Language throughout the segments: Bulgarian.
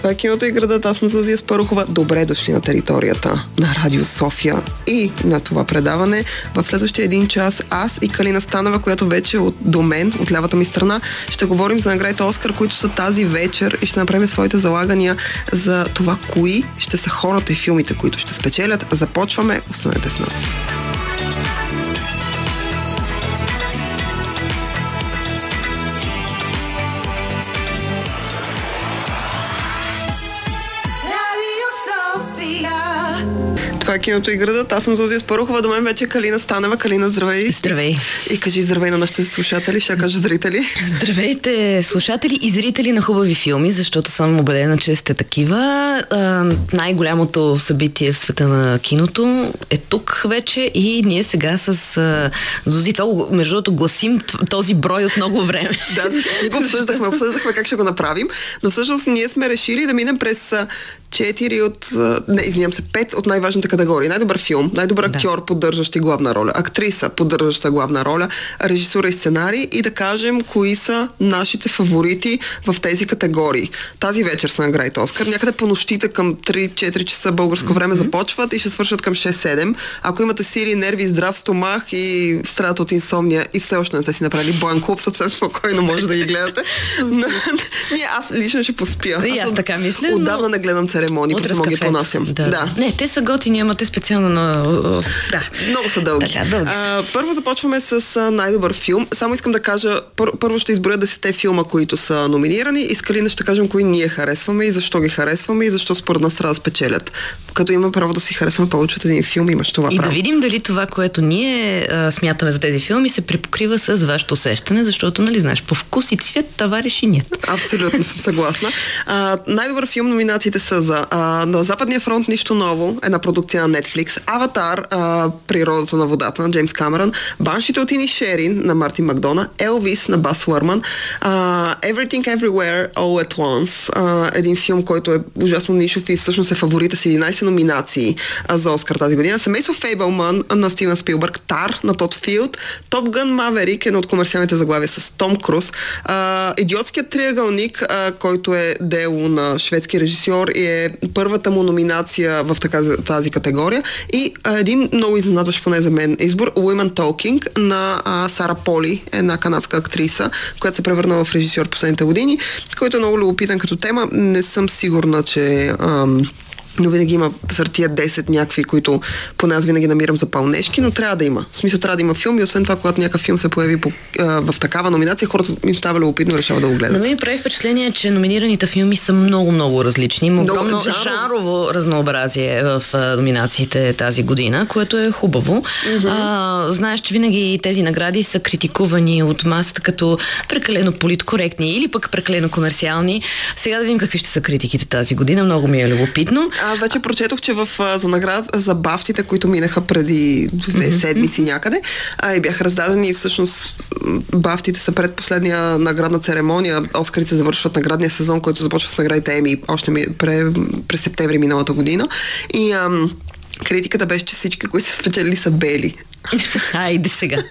Това е киното и градът. Аз съм Зазия Спарухова. Добре дошли на територията на Радио София и на това предаване. В следващия един час аз и Калина Станова, която вече е от до мен, от лявата ми страна, ще говорим за наградите Оскар, които са тази вечер и ще направим своите залагания за това, кои ще са хората и филмите, които ще спечелят. Започваме. Останете с нас. Това е киното и градът. Аз съм Зозия Спарухова. До мен вече е Калина Станева. Калина, здравей. Здравей. И кажи здравей на нашите слушатели. Ще кажа зрители. Здравейте, слушатели и зрители на хубави филми, защото съм убедена, че сте такива. Най-голямото събитие в света на киното е тук вече и ние сега с а, Зози, това между другото гласим този брой от много време. да, ние го обсъждахме, обсъждахме как ще го направим, но всъщност ние сме решили да минем през четири от, не, извинявам се, пет от най-важните категории. Най-добър филм, най-добър да. актьор, поддържащи главна роля, актриса, поддържаща главна роля, режисура и сценарий и да кажем кои са нашите фаворити в тези категории. Тази вечер са наградите Оскар. Някъде по нощите към 3-4 часа българско време mm-hmm. започват и ще свършат към 6-7. Ако имате сили, нерви, здрав стомах и страдат от инсомния и все още не сте си направили боен клуб, съвсем спокойно може да ги гледате. Ние, аз лично ще поспя. И аз, аз така мисля. Отдавна но... не гледам церемонии, просто мога ги понасям. Да. да. Не, те са готини, ама те специално на... Да. Много са дълги. Така, дълги а, първо започваме с най-добър филм. Само искам да кажа, пър, първо ще изброя десете филма, които са номинирани. Искали да ще кажем кои ние харесваме и защо ги харесваме и защо според нас трябва да спечелят. Като има право да си харесваме повече от един филм, имаш това и право. И да видим дали това, което ние а, смятаме за тези филми, се припокрива с вашето усещане, защото, нали, знаеш, по вкус и цвет товариши нет. Абсолютно съм съгласна. А, най-добър филм номинациите са за а, на Западния фронт нищо ново, една продукция на Netflix, Аватар, а, природата на водата на Джеймс Камерън, Баншите от Ини Шерин на Мартин Макдона, Елвис на Бас Уърман, Everything Everywhere All at Once, а, един филм, който е ужасно нишов и всъщност е фаворита с 11 номинации а, за Оскар тази година. Семейство Фейбълман на Стивен Спилбърг, Тар на Тод Филд, Топ Гън Маверик, едно от комерциалните заглавия с Том Круз, а, Идиотският триъгълник, а, който е дело на шведски режисьор и е първата му номинация в тази категория и а, един много изненадващ поне за мен избор Women Talking на а, Сара Поли, една канадска актриса, която се превърна в режисьор последните години, който е много любопитен като тема. Не съм сигурна, че ам, но винаги има сред тия 10 някакви, които поне аз винаги намирам за пълнешки, но трябва да има. В смисъл трябва да има филм и освен това, когато някакъв филм се появи по, а, в такава номинация, хората им става любопитно и решават да го гледат. На мен ми прави впечатление, че номинираните филми са много, много различни. Има огромно жанрово. жанрово разнообразие в а, номинациите тази година, което е хубаво. Mm-hmm. А, знаеш, че винаги тези награди са критикувани от масата като прекалено политкоректни или пък прекалено комерциални. Сега да видим какви ще са критиките тази година. Много ми е любопитно. Аз вече прочетох, че в, за наград за бафтите, които минаха преди две седмици някъде, а, и бяха раздадени и всъщност бафтите са пред последния наградна церемония. Оскарите завършват наградния сезон, който започва с наградите Еми още ми, пре, през септември миналата година. И ам, критиката беше, че всички, които са спечелили са бели. Айде сега.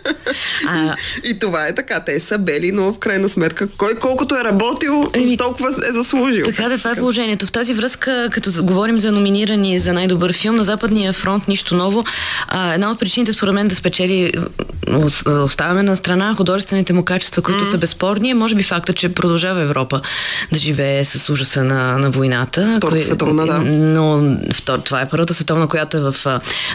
А... И това е така. Те са бели, но в крайна сметка, кой колкото е работил, Еми, толкова е заслужил. Така да, това е положението. В тази връзка, като говорим за номинирани за най-добър филм на Западния фронт, нищо ново, а, една от причините, според мен, да спечели, оставяме на страна художествените му качества, които mm. са безспорни, е може би факта, че продължава Европа да живее с ужаса на, на войната. Втората световна, да. Но втор, това е първата световна, която е в,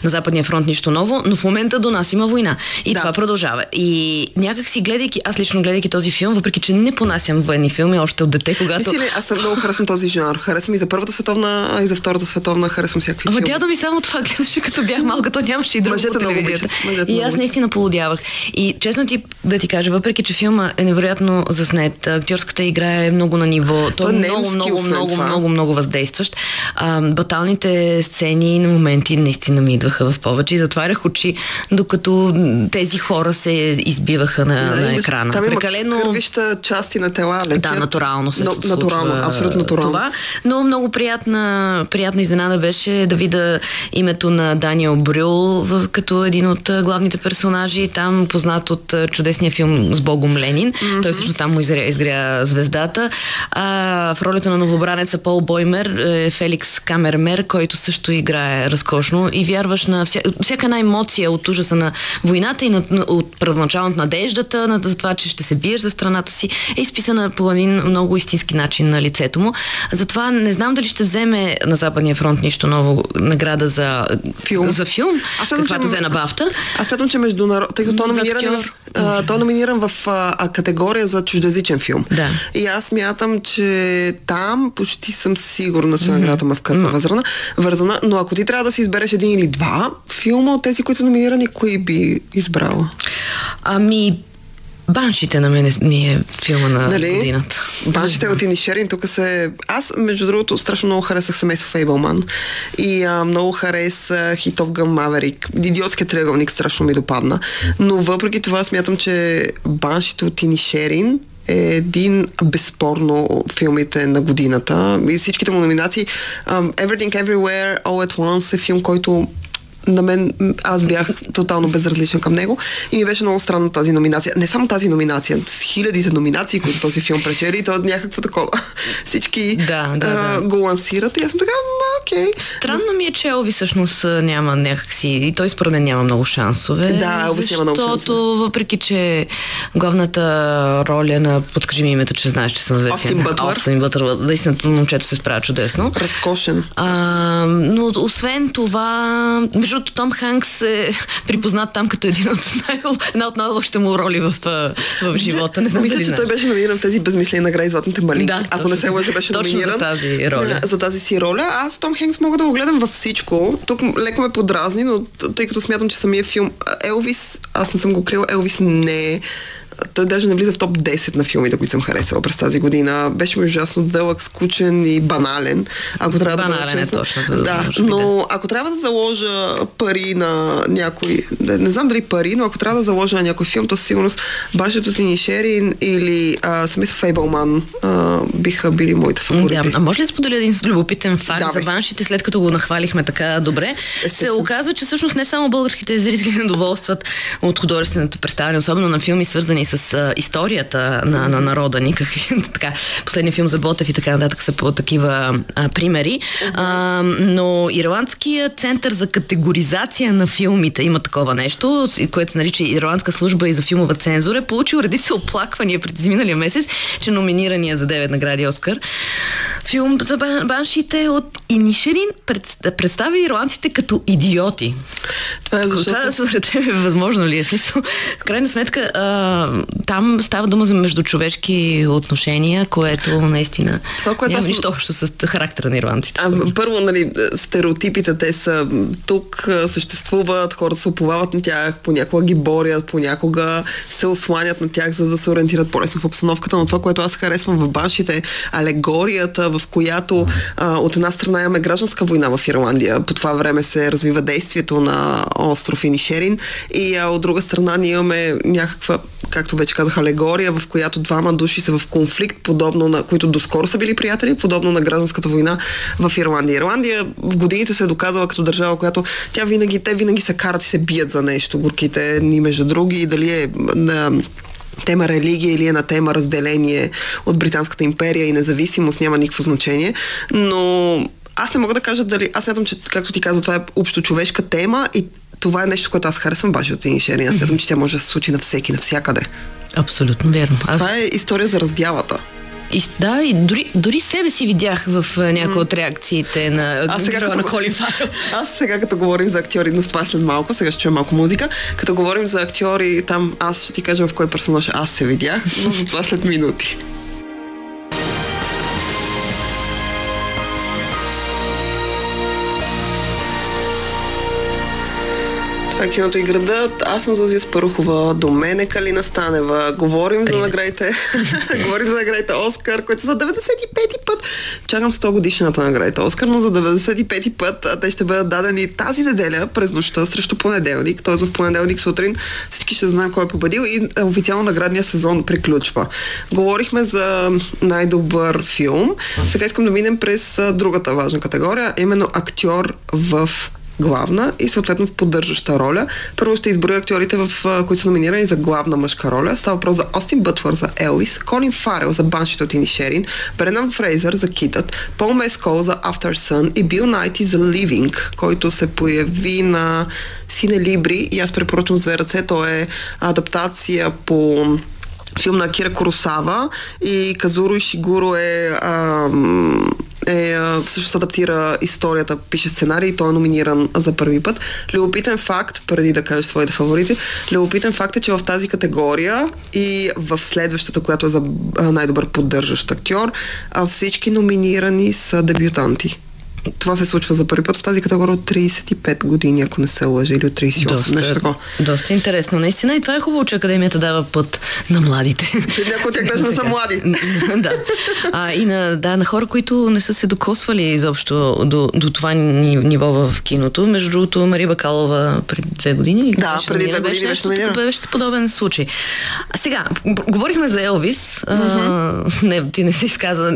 на Западния фронт, нищо ново, но в момента до нас има война. И да. това продължава. И някак си гледайки, аз лично гледайки този филм, въпреки че не понасям военни филми още от дете, когато. Си ли, аз съм много харесвам този жанр. Харесвам и за Първата световна, и за Втората световна, харесвам всякакви Ама дядо ми само това гледаше, като бях малка, то нямаше и друго по телевизията. И аз наистина полудявах. И честно ти да ти кажа, въпреки че филма е невероятно заснет, актьорската игра е много на ниво, той, е много, много, много, много, много въздействащ. А, баталните сцени на моменти наистина ми идваха в повече и затварях очи докато тези хора се избиваха на, да, на екрана. Там Прекалено... кървища части на тела летят. Да, натурално се Но, Натурално, абсолютно натурално. Това. Но много приятна, приятна изненада беше да видя името на Даниел Брюл като един от главните персонажи. Там познат от чудесния филм с Богом Ленин. Mm-hmm. Той всъщност там му изгря, изгря звездата. А, в ролята на новобранеца Пол Боймер е Феликс Камермер, който също играе разкошно и вярваш на вся, всяка една емоция от ужаса на войната и на, от първоначалната надеждата на, за това, че ще се биеш за страната си, е изписана по един много истински начин на лицето му. Затова не знам дали ще вземе на Западния фронт нищо ново награда за филм, за филм аз смятам, каквато взе на Бафта. Аз смятам, че международ... Тъй като той е номиниран в, а, той е номиниран в а, категория за чуждоязичен филм. Да. И аз смятам, че там почти съм сигурна, че наградата ме вкърпа mm-hmm. вързана. Но ако ти трябва да си избереш един или два филма от тези, които са номинирани, кои би избрала? Ами, Баншите на мен ми е филма на нали? годината. Баншите от Инишерин, тук се... Аз, между другото, страшно много харесах семейство Фейбълман и а, много харесах и Топ Гъм Маверик. Идиотският триъгълник страшно ми допадна. Но въпреки това смятам, че Баншите от Инишерин е един безспорно филмите на годината и всичките му номинации. Um, Everything Everywhere All at Once е филм, който на мен, аз бях тотално безразличен към него и ми беше много странна тази номинация. Не само тази номинация, с хилядите номинации, които този филм пречели, то някакво такова. Всички да, да, а, да. го лансират и аз съм така, окей. Странно ми е, че Елви всъщност няма някакси, и той според мен няма много шансове. Да, Елвис няма много шансове. Защото въпреки, че главната роля на Подкажи ми името, че знаеш, че съм вече. Остин Бътлър. Остин Бътлър. Наистина момчето се справя чудесно. Разкошен. А, но освен това, между другото, Том Ханкс е припознат там като един от най- една от най-лошите му роли в, в живота. Не знам Мисля, че той беше номиниран в тези безмислени награди Златните малинки. Да, Ако не се лъжа, беше точно номиниран. за тази роля. За тази си роля. Аз Том Хенкс мога да го гледам във всичко. Тук леко ме подразни, но тъй като смятам, че самия филм Елвис, аз не съм го крил, Елвис не е той даже не влиза в топ 10 на филмите, които съм харесала през тази година. Беше ми ужасно дълъг, скучен и банален. Ако трябва банален да бъда честна. Е точно, да, да, но ако трябва да заложа пари на някой, не, не знам дали пари, но ако трябва да заложа на някой филм, то със сигурност Башето с Лини Шерин или Смисъл Фейбълман а, биха били моите фаворити. Да, а може ли да споделя един любопитен факт да, за баншите, след като го нахвалихме така добре? Естествен. Се оказва, че всъщност не само българските зрители недоволстват от художественото представяне, особено на филми, свързани с а, историята на, на народа ни, какви, така, последния филм за Ботев и така нататък са по такива а, примери. А, но Ирландския център за категоризация на филмите има такова нещо, което се нарича Ирландска служба и за филмова цензура, е получил редица оплаквания пред изминалия месец, че номинирания за 9 награди Оскар филм за баншите от Инишерин представя ирландците като идиоти. Това е защото... Това според тебе възможно ли е смисъл? В крайна сметка, а, там става дума за междучовешки отношения, което наистина Това, което няма аз... нищо общо с характера на ирландците. А, първо, нали, стереотипите, те са тук, съществуват, хората се оповават на тях, понякога ги борят, понякога се осланят на тях, за да се ориентират по-лесно в обстановката, но това, което аз харесвам в баншите, алегорията, в която а, от една страна имаме гражданска война в Ирландия, по това време се развива действието на остров Инишерин и а, от друга страна ние имаме някаква както вече казах, алегория, в която двама души са в конфликт, подобно на които доскоро са били приятели, подобно на гражданската война в Ирландия. Ирландия в годините се е доказала като държава, която тя винаги, те винаги се карат и се бият за нещо, горките ни между други, дали е на тема религия или е на тема разделение от Британската империя и независимост, няма никакво значение. Но аз не мога да кажа дали. Аз смятам, че, както ти каза, това е общо човешка тема и това е нещо, което аз харесвам баше от Инишери. Аз смятам, че тя може да се случи на всеки, навсякъде. Абсолютно верно. Аз... Това е история за раздялата. И, да, и дори, дори себе си видях в някои от реакциите на а сега, като, на Колин Аз сега като говорим за актьори, но с това след малко, сега ще чуем малко музика, като говорим за актьори, там аз ще ти кажа в кой персонаж аз се видях, но за това след минути. Това е киното и градът. Аз съм Зозия Спарухова. До мен е Калина Станева. Говорим за наградите. Говорим за наградите Оскар, които за 95-ти път. Чакам 100 годишната наградите Оскар, но за 95-ти път те ще бъдат дадени тази неделя през нощта срещу понеделник. Т.е. в понеделник сутрин всички ще знаем кой е победил и официално наградния сезон приключва. Говорихме за най-добър филм. Сега искам да минем през другата важна категория, именно актьор в главна и съответно в поддържаща роля. Първо ще изброя актьорите, в, които са номинирани за главна мъжка роля. Става въпрос за Остин Бътвър за Елвис, Колин Фарел за Баншите от Инишерин, Бренан Фрейзър за Китът, Пол Мескол за After Sun и Бил Найти за Living, който се появи на Сине Либри и аз препоръчвам за ръце. То е адаптация по филм на Кира Коросава и Казуро Ишигуро е ам, е, всъщност адаптира историята, пише сценарий и той е номиниран за първи път. Любопитен факт, преди да кажеш своите фаворити, любопитен факт е, че в тази категория и в следващата, която е за най-добър поддържащ актьор, всички номинирани са дебютанти това се случва за първи път в тази категория от 35 години, ако не се лъжа, или от 38. Доста, нещо такова. доста интересно. Наистина и това е хубаво, че Академията дава път на младите. Някои от тях даже не са млади. да. А, и на, да, на хора, които не са се докосвали изобщо до, до това ниво в киното. Между другото, Мария Бакалова преди две години. Да, преди две години беше, беше, беше подобен случай. А сега, говорихме за Елвис. Uh-huh. А, не, ти не се изказа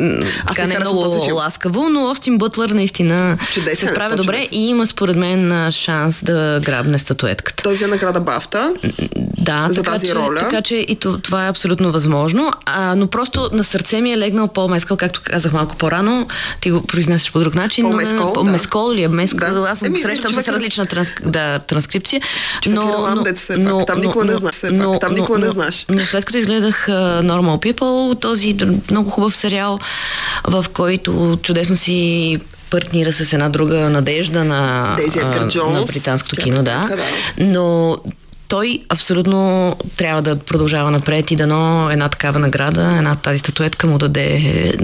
така не много ласкаво, но Остин Бътлър наистина наистина Чудесен, се справя добре чудесен. и има според мен шанс да грабне статуетката. Той взе награда Бафта да, за така, тази че, роля. Така че и това е абсолютно възможно, а, но просто на сърце ми е легнал Пол Мескал, както казах малко по-рано, ти го произнесеш по друг начин. Пол Мескал, Пол да. Мескол или Мескал, да. аз Еми, срещам човек... с различна транс, да, транскрипция. Човек но, все но, пак. Там никога не знаеш. Но, Там никога не знаеш. Но, но след като изгледах uh, Normal People, този много хубав сериал, в който чудесно си партнира с една друга надежда на, а, на британското кино, да. Но той абсолютно трябва да продължава напред и дано една такава награда, една тази статуетка му даде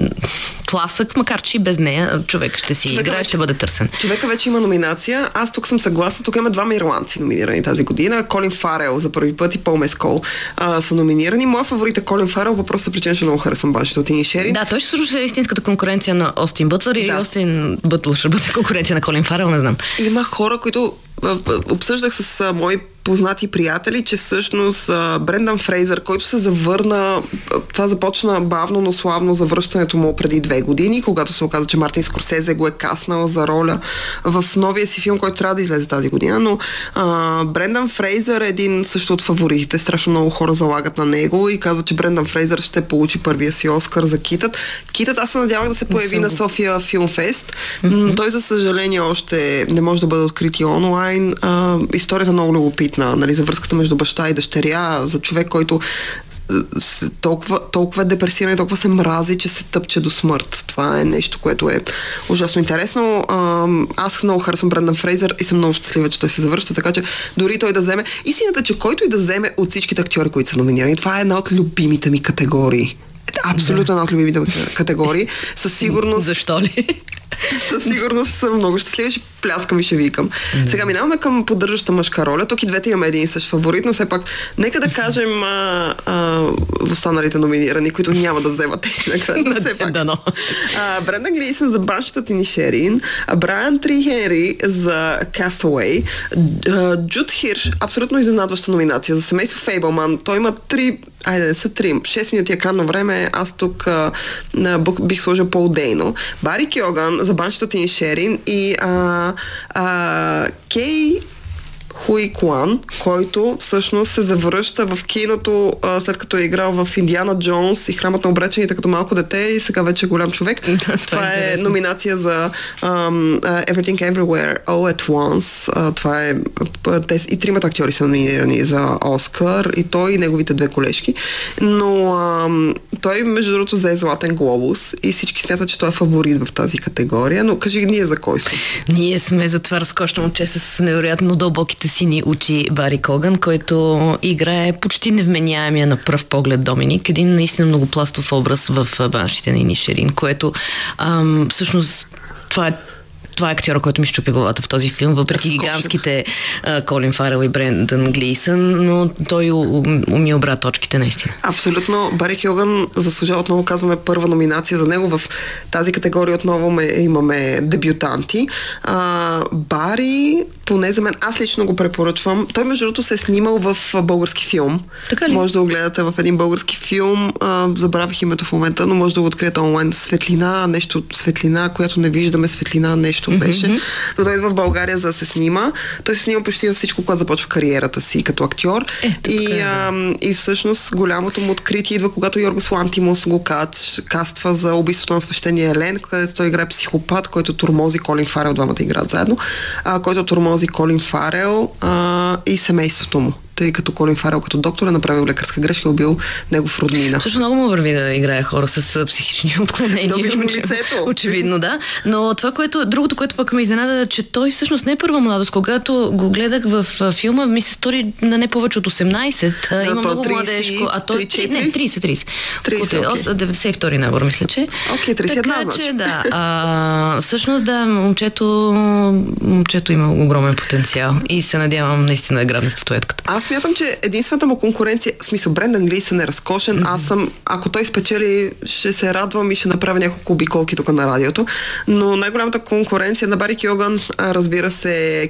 тласък, макар че и без нея човек ще си човека играе, вече, ще бъде търсен. Човека вече има номинация. Аз тук съм съгласна. Тук има двама ирландци номинирани тази година. Колин Фарел за първи път и Пол Мескол а, са номинирани. Моя фаворит е Колин Фарел, по просто причина, че много харесвам башите от Ини Шери. Да, той ще слуша истинската конкуренция на Остин Бътлър да. или Остин Бътлър ще бъде конкуренция на Колин Фарел, не знам. Има хора, които обсъждах с а, мои познати приятели, че всъщност а, Брендан Фрейзър, който се завърна, това започна бавно, но славно завръщането му преди две години, когато се оказа, че Мартин Скорсезе го е каснал за роля в новия си филм, който трябва да излезе тази година, но а, Брендан Фрейзър е един също от фаворитите. Страшно много хора залагат на него и казват, че Брендан Фрейзър ще получи първия си Оскар за Китът. Китът аз се надявах да се появи на София Филмфест, но той за съжаление още не може да бъде открит и онлайн. А, историята е много любопитна, нали, за връзката между баща и дъщеря, за човек, който толкова, толкова е депресиран и толкова се мрази, че се тъпче до смърт. Това е нещо, което е ужасно интересно. Аз много харесвам Брендан Фрейзър и съм много щастлива, че той се завършва, така че дори той да вземе. Истината, че който и да вземе от всичките актьори, които са номинирани, това е една от любимите ми категории. Абсолютно една от любимите категории. Със сигурност. Защо ли? Със сигурност съм много щастлива, ще пляскам и ще викам. Mm. Сега минаваме към поддържаща мъжка роля. Тук и двете имаме един и същ фаворит, но все пак нека да кажем а, а, останалите номинирани, които няма да вземат тези награди. все пак. Дано. Бренда Глисън за Баншата Тини Шерин, Брайан Три Хенри за Castaway, Джуд Хирш, абсолютно изненадваща номинация за семейство Фейбълман. Той има три айде, са три. 6 минути екранно време, аз тук а, бих сложил Пол Дейно. Бари Кьоган за баншето Тини Шерин и а, а, Кей Хуи Куан, който всъщност се завръща в киното а, след като е играл в Индиана Джонс и Храмът на обречените като малко дете и сега вече е голям човек. това, това е, е номинация за um, uh, Everything Everywhere All at Once. Uh, това е те, и тримата актьори са номинирани за Оскар и той и неговите две колежки. Но um, той между другото взе Златен глобус и всички смятат, че той е фаворит в тази категория. Но кажи ние за кой сме? Ние сме за това разкошно момче с невероятно дълбоките си сини учи Бари Коган, който играе почти невменяемия на пръв поглед Доминик, един наистина многопластов образ в баншите на Инишерин, което ам, всъщност това е това е актьора, който ми щупи главата в този филм, въпреки гигантските Колин Фарел и Брендън Глисън, но той уми обра точките наистина. Абсолютно. Бари Килган заслужава, отново казваме, първа номинация за него. В тази категория отново ме, имаме дебютанти. А, Бари, поне за мен, аз лично го препоръчвам. Той, между другото, се е снимал в български филм. Така ли? Може да го гледате в един български филм. А, забравих името в момента, но може да го откриете онлайн. Светлина, нещо, светлина, която не виждаме, светлина, нещо mm-hmm. беше. Но той идва в България за да се снима. Той се снима почти във всичко, когато започва кариерата си като актьор. Е, и, е, а, и всъщност голямото му откритие идва, когато Йоргос Лантимус го кач, каства за убийството на свещения Елен, където той играе психопат, който турмози Колин Фарел, двамата играят заедно, а, който турмози Колин Фарел а, и семейството му тъй като Колин Фарел като доктор е направил лекарска грешка и е убил негов роднина. Също много му върви да играе хора с психични отклонения. Да, виждам лицето. Очевидно, да. Но това, което, другото, което пък ме изненада, че той всъщност не е първа младост. Когато го гледах в филма, ми се стори на не повече от 18. Да, Има много 30, младежко. А той 3, не, 30, 30. 30 okay. 92 набор, мисля, че. Окей, okay, 31 така, значи. че, да. А, всъщност, да, момчето, момчето има огромен потенциал и се надявам наистина да грабне статуетката. Аз смятам, че единствената му конкуренция, в смисъл Брендан Глисън е разкошен, mm-hmm. аз съм, ако той спечели, ще се радвам и ще направя няколко обиколки тук на радиото, но най-голямата конкуренция на Бари Кьоган, разбира се,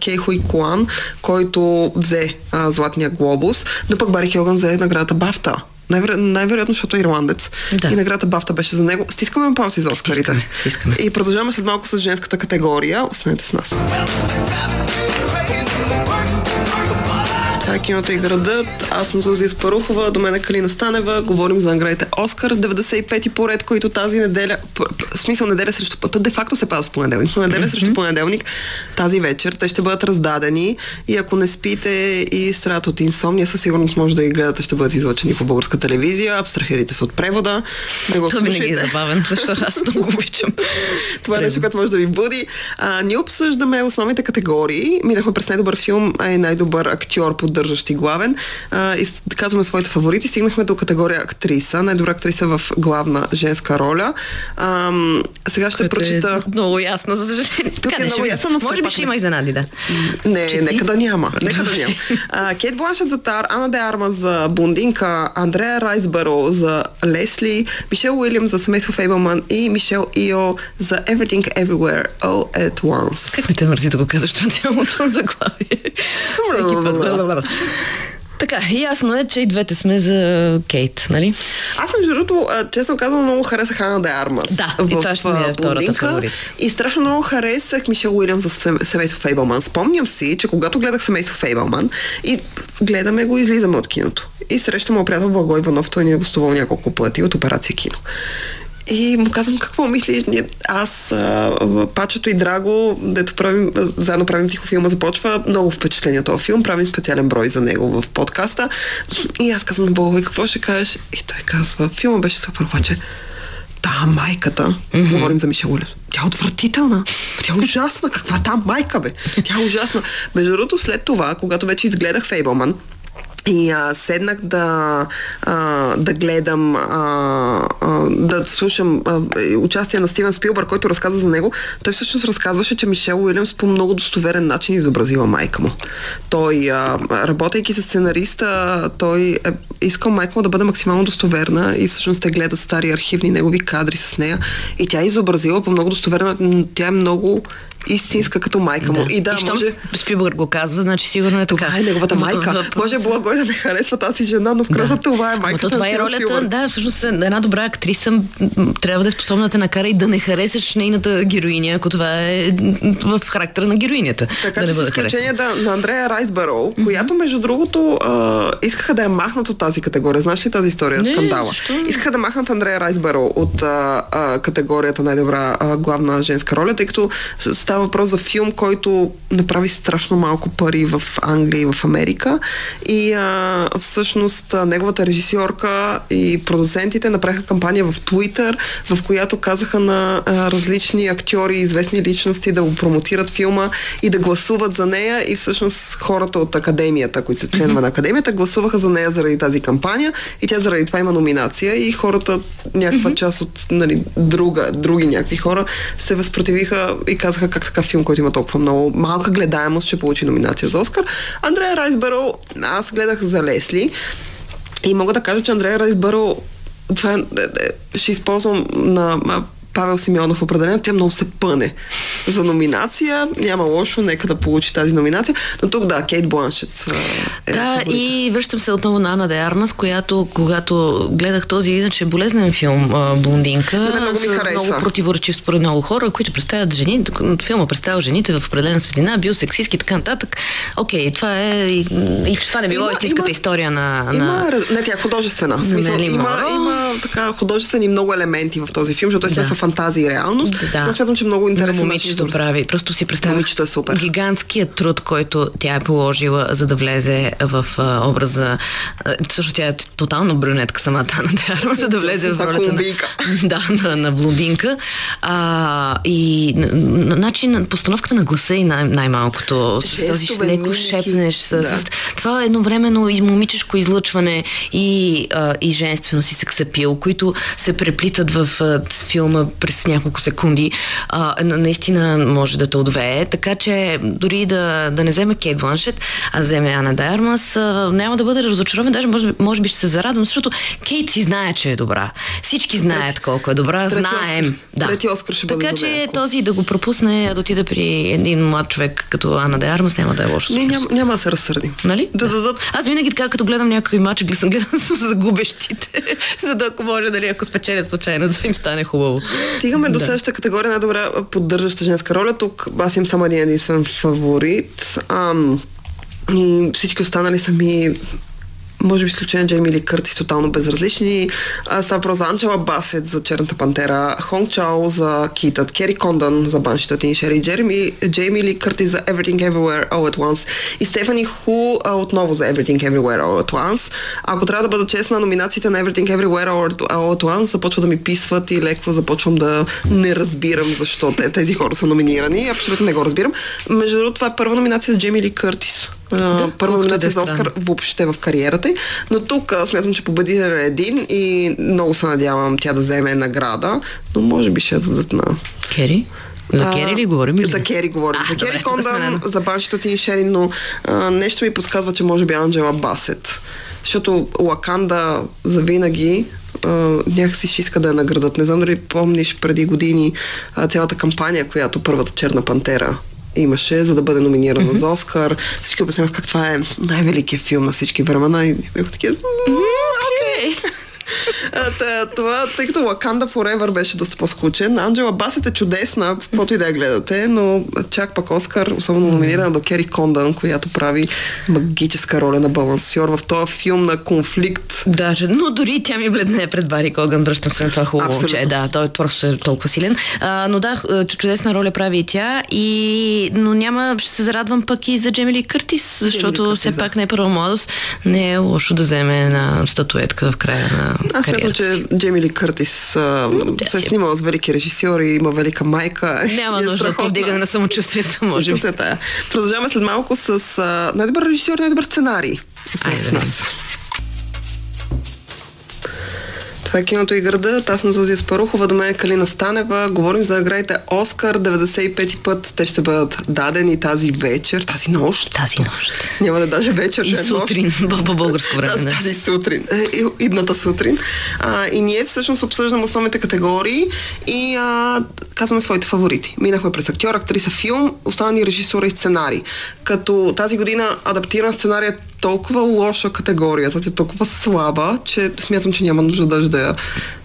Кейхо и Куан, който взе а, Златния глобус, но пък Бари Кьоган взе наградата Бафта. Най-веро... най-вероятно, защото е ирландец. Да. И наградата Бафта беше за него. Стискаме паузи за Оскарите. Стискаме, стискаме. И продължаваме след малко с женската категория. Останете с нас. Това е киното и градът. Аз съм Зузия Спарухова, до мен е Калина Станева. Говорим за наградите Оскар, 95-ти поред, които тази неделя, в смисъл неделя срещу... То де-факто се пада в понеделник, но неделя срещу понеделник тази вечер. Те ще бъдат раздадени и ако не спите и страдат от инсомния, със сигурност може да ги гледате, ще бъдат излъчени по българска телевизия. Абстрахирайте се от превода. Не го Това винаги е забавен, защото аз много обичам. Това е нещо, което може да ви буди. А, ние обсъждаме основните категории. Минахме през най-добър филм, а и най-добър актьор под поддържащ и главен. А, и казваме своите фаворити. Стигнахме до категория актриса. Най-добра актриса в главна женска роля. А, сега ще Което прочита... Е много ясна, за съжаление. Тук така, е много ясно, но Може би ще има изненади, да. Не, Чети? нека да няма. Нека да няма. А, Кейт Бланшет за Тар, Ана Де Арма за Бундинка, Андрея Райсбаро за Лесли, Мишел Уилям за семейство Фейбълман и Мишел Ио за Everything Everywhere All at Once. Как не те мързи да го казваш това цялото заглавие? Всеки път. Така, ясно е, че и двете сме за Кейт, нали? Аз, между другото, честно казвам, много харесах Ана Де Армас. Да, в, и това ще ми е втората фаворит. И страшно много харесах Мишел Уилям за семейство Фейбълман. Спомням си, че когато гледах семейство Фейбълман и гледаме го, излизаме от киното. И срещам моят приятел Благой Иванов, той ни е гостувал няколко пъти от операция кино. И му казвам, какво мислиш? Аз, а, Пачето и Драго, дето правим, заедно правим тихо филма, започва много впечатление този филм, правим специален брой за него в подкаста. И аз казвам на Бога, какво ще кажеш? И той казва, филма беше супер, обаче та майката, mm-hmm. говорим за Мишел Улев, тя е отвратителна. Тя е ужасна. Каква е та майка, бе? Тя е ужасна. Между другото, след това, когато вече изгледах Фейбълман, и а, седнах да, а, да гледам, а, а, да слушам а, участие на Стивен Спилбър, който разказва за него. Той всъщност разказваше, че Мишел Уилямс по много достоверен начин изобразила майка му. Той, а, работейки с сценариста, той е искал майка му да бъде максимално достоверна и всъщност те гледат стари архивни негови кадри с нея и тя е изобразила по много достоверна. Тя е много истинска като майка му. Да. И да, и може... Спилбърг го казва, значи сигурно е така. Това е неговата майка. В, в, може Благой да не харесва тази жена, но в кръста да. това е майката. Но това е ролята, Спилбърг. да, всъщност една добра актриса трябва да е способна да те накара и да не харесаш нейната героиня, ако това е в характера на героинята. Така да че с изключение да, на Андрея Райсбаро, mm-hmm. която между другото а, искаха да я махнат от тази категория. Знаеш ли тази история? Не, скандала. Защо? Искаха да махнат Андрея Райсбаро от а, а, категорията най-добра а, главна женска роля, тъй като става въпрос за филм, който направи страшно малко пари в Англия и в Америка. И а, всъщност неговата режисьорка и продуцентите направиха кампания в Twitter, в която казаха на а, различни актьори, известни личности да го промотират филма и да гласуват за нея. И всъщност хората от академията, които са членове на академията, гласуваха за нея заради тази кампания. И тя заради това има номинация. И хората, някаква част от нали, друга, други някакви хора се възпротивиха и казаха как така филм, който има толкова много малка гледаемост, ще получи номинация за Оскар. Андрея Райсберо, аз гледах за Лесли и мога да кажа, че Андрея Райсберо това е, е, е, ще използвам на Павел Симеонов определено, тя много се пъне за номинация. Няма лошо, нека да получи тази номинация. Но тук да, Кейт Бланшет е Да, фаворита. и връщам се отново на Ана де Армас, която когато гледах този иначе болезнен филм Блондинка, да, много, ми много противоречив според много хора, които представят жени, филма представя жените в определена светлина, бил сексистски и така нататък. Окей, това е и, и това не било има, истинската има, история на, на... Има, не, тя е художествена. В смисъл, има, има така художествени много елементи в този филм, защото той да фантазия и реалност. Да. Но смятам, че много интересно. Момичето прави. Просто си представя. Момичето е супер. Гигантският труд, който тя е положила, за да влезе в а, образа. Също тя е тотално брюнетка самата на Деарма, за да влезе в ролята на, да, на, на блондинка. А, и начин, постановката на гласа и най- най-малкото. С този леко шепнеш. С, да. с, това е едновременно и момичешко излъчване и, а, и женственост и сексапил, които се преплитат в а, филма през няколко секунди, а, наистина може да те отвее. Така че дори да, да не вземе Кейт Бланшет, а вземе Ана Дайермас, няма да бъде разочарован. Даже може, може би ще се зарадвам, защото Кейт си знае, че е добра. Всички знаят Трети. колко е добра. Трети Знаем. Оскар. Да. Трети Оскар ще така че добре, този да го пропусне, да отида при един млад човек като Ана Дайермас, няма да е лошо. Не, няма, няма да се разсърдим. Нали? Да, да. Да, Аз винаги така, като гледам някой матч, гледам, гледам съм за губещите, за да ако може, дали, ако спечелят случайно, да им стане хубаво. Стигаме до да. следващата категория, най-добра поддържаща женска роля. Тук аз имам само един единствен фаворит. Ам, и всички останали са ми може би изключение Джейми Ли Къртис тотално безразлични. Става про за Анчела Басет за Черната пантера, Хонг Чао за Китът, Кери Кондън за Баншито Тин Шери, Джереми, Джейми Ли Къртис за Everything Everywhere All at Once и Стефани Ху отново за Everything Everywhere All at Once. Ако трябва да бъда честна, номинациите на Everything Everywhere All at Once започва да ми писват и леко започвам да не разбирам защо те, тези хора са номинирани. Абсолютно не го разбирам. Между другото, това е първа номинация за Джейми Ли Къртис да, първа номинация за Оскар въобще в кариерата й. Но тук смятам, че победител е един и много се надявам тя да вземе награда, но може би ще дадат на... Кери? За Кери ли говорим? Или? За Кери говорим. А, за Кери Кондан, за Баншито ти и Шерин, но а, нещо ми подсказва, че може би Анджела Басет. Защото Лаканда за винаги някакси ще иска да я наградат. Не знам дали помниш преди години а, цялата кампания, която първата Черна пантера имаше, за да бъде номинирана mm-hmm. за Оскар. Всички обяснявах как това е най-великият филм на всички времена и бях такива, окей. Okay това, тъй като Wakanda Forever беше доста по-скучен, Анджела Басет е чудесна, в каквото и да я гледате, но чак пък Оскар, особено номинирана до Кери Кондън, която прави магическа роля на балансьор в този филм на конфликт. Даже, но дори тя ми бледне пред Бари Коган, връщам се на това хубаво че Да, той просто е толкова силен. А, но да, чудесна роля прави и тя, и, но няма, ще се зарадвам пък и за Джемили Къртис, защото Къртис, все да. пак не е първа младост. Не е лошо да вземе на статуетка в края на Аз смятам, че Джейми Ли Къртис а, се е снимала с велики режисьори, има велика майка. Няма е нужда да повдигане на самочувствието, може би. Продължаваме след малко с а, най-добър режисьор, най-добър сценарий. С нас. Това е киното и града. Аз съм Зузия Спарухова, до мен е Калина Станева. Говорим за наградите Оскар 95-ти път. Те ще бъдат дадени тази вечер, тази нощ. Тази нощ. Няма да даже вечер, и сутрин, по българско време. Тази, тази сутрин, е, идната сутрин. А, и ние всъщност обсъждаме основните категории и а, казваме своите фаворити. Минахме през актьор, актриса, филм, останали режисура и сценарий. Като тази година адаптиран сценария толкова лоша категорията, е толкова слаба, че смятам, че няма нужда даже да я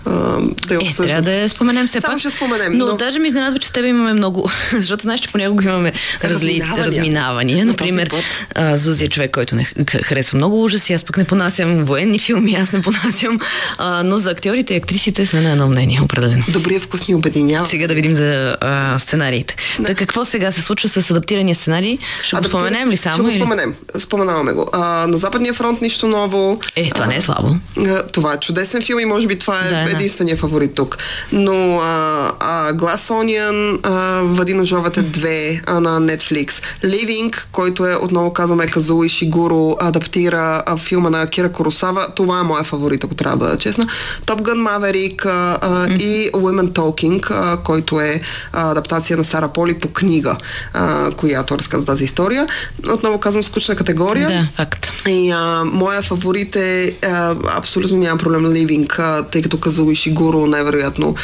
да я Е, трябва да я споменем все Само пак. ще споменем. Но, но, даже ми изненадва, че с тебе имаме много, защото знаеш, че понякога имаме разли... разминавания. разминавания. Например, а, Зузи е човек, който не харесва много ужаси, аз пък не понасям военни филми, аз не понасям, а, но за актьорите и актрисите сме на едно мнение, определено. Добрия вкус ни обединява. Сега да видим за а, сценариите. Да. Та какво сега се случва с адаптирания сценарий? Ще Адаптир... го споменем ли само? Ще го споменем. Споменаваме го. А, на Западния фронт нищо ново. Е, това а, не е слабо. А, това е чудесен филм и може би това е, да, единствения фаворит тук. Но а, а, Glass Onion, а, Вадино Жовете 2 а, на Netflix, Living, който е, отново казваме, Казуи Шигуро, адаптира а, филма на Кира Коросава. Това е моя фаворит, ако трябва да бъда честна. Top Gun Maverick а, а, и Women Talking, а, който е а, адаптация на Сара Поли по книга, а, която разказва тази история. Отново казвам скучна категория. Да, факт. И а, моя фаворит е а, абсолютно нямам проблем на Ливинг, тъй като Казуи Шигуро най-вероятно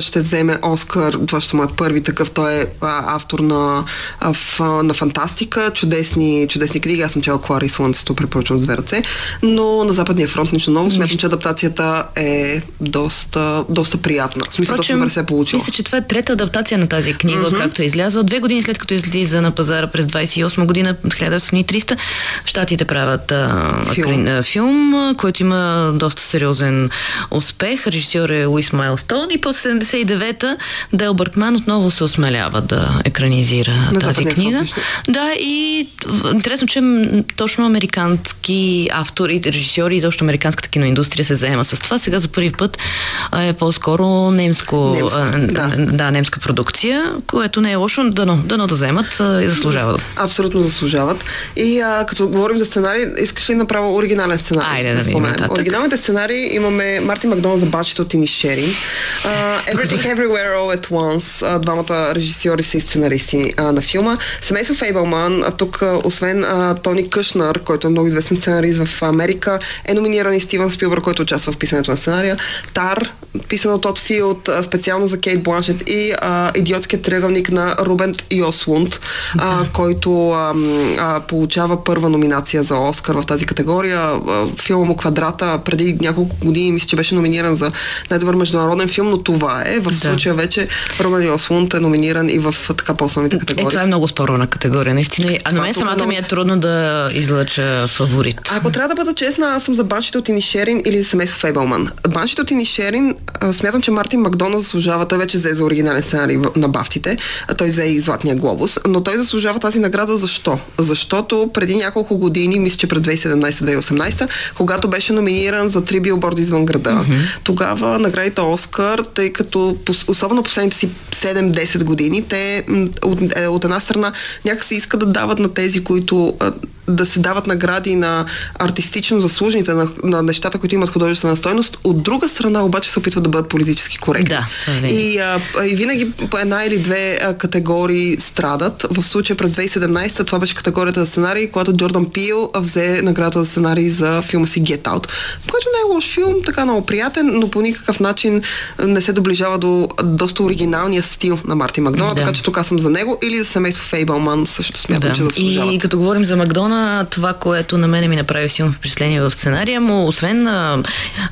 ще вземе Оскар. Това ще му е първи такъв. Той е автор на, на фантастика, чудесни, чудесни книги. Аз съм чела Клара и Слънцето, препоръчвам с две ръце. Но на Западния фронт нищо ново. Смятам, че адаптацията е доста, доста приятна. В смисъл, доста добре се е получила. Мисля, че това е трета адаптация на тази книга, mm-hmm. както е излязла. Две години след като излиза на пазара през 28 година, 1903, Штатите правят а, филм. А, филм, който има доста сериозен успех. Режисьор е Луис Майлстон и после 79-та Делбърт Ман отново се осмелява да екранизира на тази книга. Да, и интересно, че точно американски автори, режисьори и точно американската киноиндустрия се заема с това. Сега за първи път е по-скоро немско, немска, да. да, немска продукция, което не е лошо, дано, дано да вземат и заслужават. Абсолютно заслужават. И а, като говорим за сценарий, искаш ли направо оригинален сценарий? Айде да, да Оригиналните сценарии имаме Мартин Макдон за бачето от Тини Шерин, uh, Everything Everywhere All at Once, uh, двамата режисьори са и сценаристи uh, на филма. Семейство Фейбълман, а тук uh, освен uh, Тони Къшнар, който е много известен сценарист в Америка, е номиниран и Стивън Спилбър, който участва в писането на сценария. Тар, писан от Тод Филд, специално за Кейт Бланшет и uh, Идиотският триъгълник на Рубен Йослунд, uh, който uh, uh, получава първа номинация за Оскар в тази категория. Филма му Квадрата преди няколко години мисля, че беше номиниран за най-добър международен филм, но това е. В да. случая вече Роман Йослунд е номиниран и в така по-основните категории. Е, това е много спорна категория, наистина. А на мен самата много... ми е трудно да излъча фаворит. Ако трябва да бъда честна, аз съм за баншите от Инишерин или за семейство Фейбълман. Баншите от Инишерин, смятам, че Мартин Макдона заслужава, той вече взе за оригинален сценарий на бафтите, той взе и Златния глобус, но той заслужава тази награда защо? Защото преди няколко години, мисля, че през 2017-2018, когато беше номиниран за три билборда извън града. Mm-hmm. Тогава наградите Оскар, тъй като особено последните си 7-10 години, те от, е, от една страна някакси искат да дават на тези, които да се дават награди на артистично заслужените, на, на нещата, които имат художествена стойност. От друга страна обаче се опитват да бъдат политически коректни. Да, и, а, и винаги по една или две а, категории страдат. В случая през 2017 това беше категорията за сценарий, когато Джордан Пил взе наградата за сценарий за филма си Get Out, който не е лош филм, така много приятен, но по никакъв начин не се доближава до доста оригиналния стил на Марти Макдона, да. така че тук аз съм за него или за семейство Фейбълман също смятам, да. че заслужават. И като говорим за Макдона, това, което на мене ми направи силно впечатление в сценария му, освен а,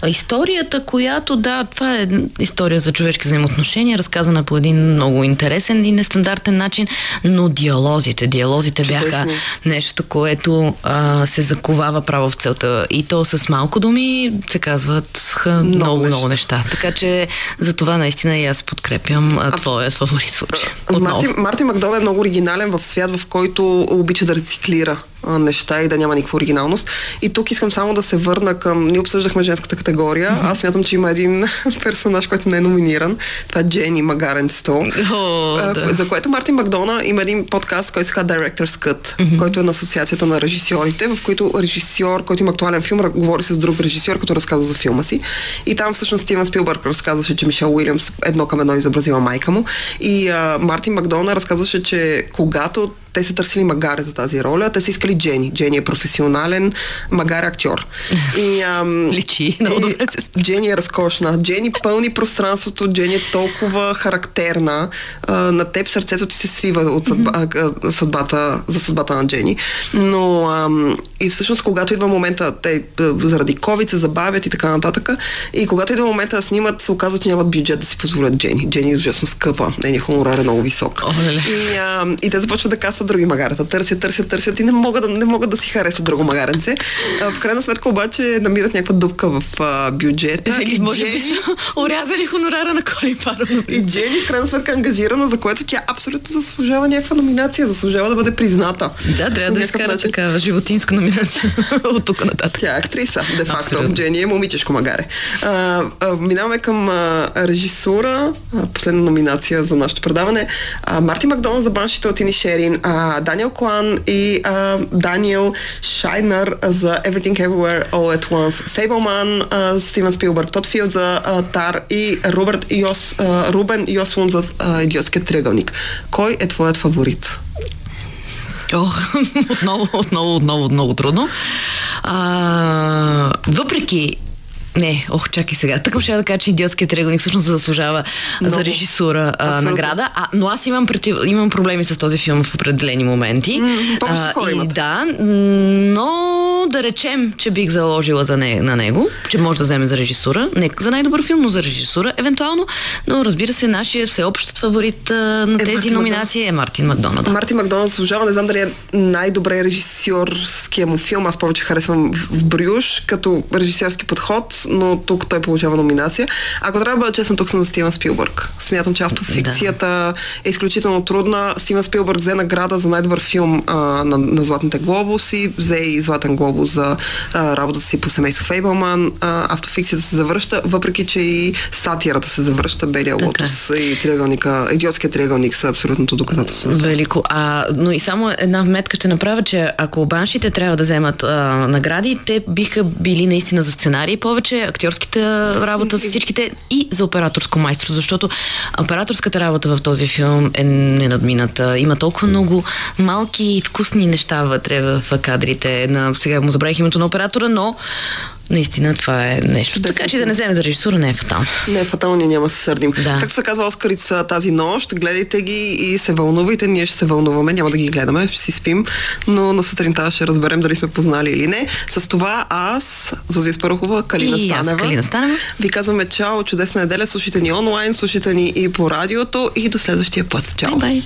историята, която, да, това е история за човешки взаимоотношения, разказана по един много интересен и нестандартен начин, но диалозите, диалозите бяха нещо, което а, се заковава право в целта. И то с малко думи се казват много, много, много неща. Така че за това наистина и аз подкрепям а, твоят фаворит случай. Марти, Марти Макдон е много оригинален в свят, в който обича да рециклира неща и да няма никаква оригиналност. И тук искам само да се върна към... Ние обсъждахме женската категория. Mm-hmm. Аз смятам, че има един персонаж, който не е номиниран. Това е Джени Магаренсто. Oh, да. За което Мартин Макдона има един подкаст, който се казва Director's Cut, mm-hmm. който е на Асоциацията на режисьорите, в който режисьор, който има актуален филм, говори с друг режисьор, като разказва за филма си. И там всъщност Стивен Спилбърг разказваше, че Мишел Уилямс едно към едно изобразила майка му. И а, Мартин Макдона разказваше, че когато те са търсили магаре за тази роля. Те са искали Джени. Джени е професионален магар актьор. И, ам, Личи, се Джени е разкошна. Джени пълни пространството. Джени е толкова характерна. А, на теб сърцето ти се свива от съдба, mm-hmm. съдбата, за съдбата на Джени. Но ам, и всъщност, когато идва момента, те заради COVID се забавят и така нататък. И когато идва момента да снимат, се оказва, че нямат бюджет да си позволят Джени. Джени е ужасно скъпа. Нейният хонорар е много висок. Oh, и, ам, и те започват да казват други магарата. Търсят, търсят, търсят и не могат да, не могат да си харесат друго магаренце. А, в крайна сметка обаче намират някаква дупка в а, бюджета. Или може би са урязали хонорара на Коли Паро. И Джени в крайна сметка е ангажирана, за което тя абсолютно заслужава някаква номинация, заслужава да бъде призната. Да, трябва да изкара такава животинска номинация от тук нататък. Тя е актриса, де факто. Абсолютно. Джени е момичешко магаре. А, а, минаваме към а, режисура, а, последна номинация за нашето предаване. А, Марти Макдоналд за баншите от Инишерин, а, Даниел Клан и а, Даниел Шайнер за Everything Everywhere All at Once, Фейбълман, Стивен Спилбърг, Тод Филд за а, Тар и Руберт Йос, а, Рубен Йослун за а, Идиотският триъгълник. Кой е твоят фаворит? О, отново, отново, отново, отново трудно. А, въпреки не, ох, чакай сега. Така ще да кажа, че идиотският триъгълник всъщност заслужава Много. за режисура а, награда. А, но аз имам, против, имам проблеми с този филм в определени моменти. Mm, а, и да, но да речем, че бих заложила за не, на него, че може да вземе за режисура. Не за най-добър филм, но за режисура, евентуално. Но разбира се, нашия всеобщ фаворит а, на е, тези Мартин номинации Макдоналд. е Мартин Макдоналд. Мартин Макдоналд заслужава, не знам дали е най-добре режисьорския му филм. Аз повече харесвам в Брюш като режисьорски подход но тук той получава номинация. Ако трябва да бъда честна, тук съм за Стивен Спилбърг. Смятам, че автофикцията да. е изключително трудна. Стивен Спилбърг взе награда за най-добър филм а, на, на Златните глобуси, взе и Златен глобус за а, работата си по семейство Фейбълман. А, автофикцията се завръща, въпреки че и сатирата се завръща. Белия така. лотос и триъгълника, идиотския триъгълник са абсолютното доказателство. Велико. А, но и само една вметка ще направя, че ако баншите трябва да вземат а, награди, те биха били наистина за сценарии повече, актьорските работа с всичките и за операторско майсторство, защото операторската работа в този филм е ненадмината. Има толкова много малки и вкусни неща вътре в кадрите. На, сега му забравих името на оператора, но наистина това е нещо. Така че да не вземе за режисура не е фатално. Не е фатално, ние няма да се сърдим. Да. Както се казва Оскарица тази нощ, гледайте ги и се вълнувайте. Ние ще се вълнуваме, няма да ги гледаме, ще си спим, но на сутринта ще разберем дали сме познали или не. С това аз, Зозия Спарухова, Калина и Станева. Аз, Калина Станева. Ви казваме чао, чудесна неделя, слушайте ни онлайн, слушайте ни и по радиото и до следващия път. Чао! Bye, bye.